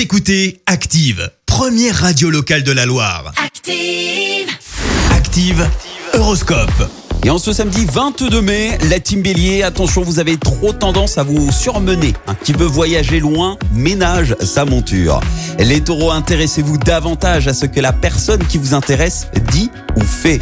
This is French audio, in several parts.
Vous écoutez Active, première radio locale de la Loire. Active. Active, Horoscope. Et en ce samedi 22 mai, la team Bélier, attention, vous avez trop tendance à vous surmener. Un qui veut voyager loin, ménage sa monture. Les taureaux, intéressez-vous davantage à ce que la personne qui vous intéresse dit ou fait.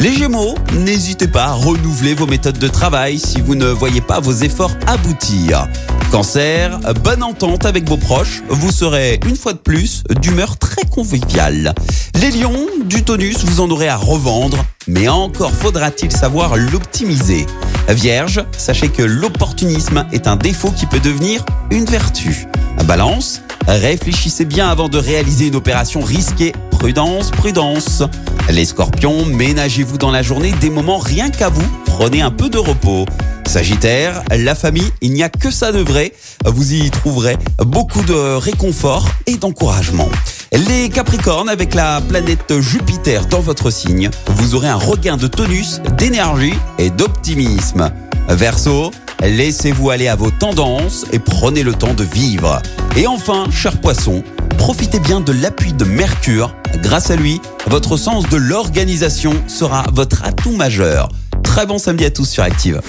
Les Gémeaux, n'hésitez pas à renouveler vos méthodes de travail si vous ne voyez pas vos efforts aboutir. Cancer, bonne entente avec vos proches, vous serez une fois de plus d'humeur très conviviale. Les lions, du tonus, vous en aurez à revendre, mais encore faudra-t-il savoir l'optimiser. Vierge, sachez que l'opportunisme est un défaut qui peut devenir une vertu. Balance, réfléchissez bien avant de réaliser une opération risquée. Prudence, prudence. Les scorpions, ménagez-vous dans la journée des moments rien qu'à vous. Prenez un peu de repos. Sagittaire, la famille, il n'y a que ça de vrai. Vous y trouverez beaucoup de réconfort et d'encouragement. Les Capricornes, avec la planète Jupiter dans votre signe, vous aurez un regain de tonus, d'énergie et d'optimisme. Verseau, laissez-vous aller à vos tendances et prenez le temps de vivre. Et enfin, cher poisson, profitez bien de l'appui de Mercure. Grâce à lui, votre sens de l'organisation sera votre atout majeur. Très bon samedi à tous sur Active.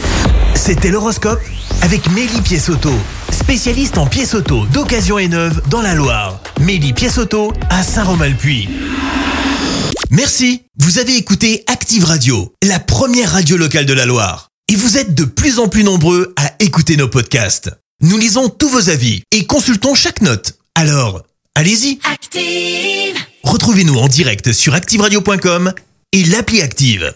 C'était l'horoscope avec Mélie Pièce-Auto, spécialiste en pièces auto d'occasion et neuve dans la Loire. Mélie Pièce-Auto à Saint-Romain-le-Puy. Merci, vous avez écouté Active Radio, la première radio locale de la Loire. Et vous êtes de plus en plus nombreux à écouter nos podcasts. Nous lisons tous vos avis et consultons chaque note. Alors, allez-y, Active. retrouvez-nous en direct sur activeradio.com et l'appli Active.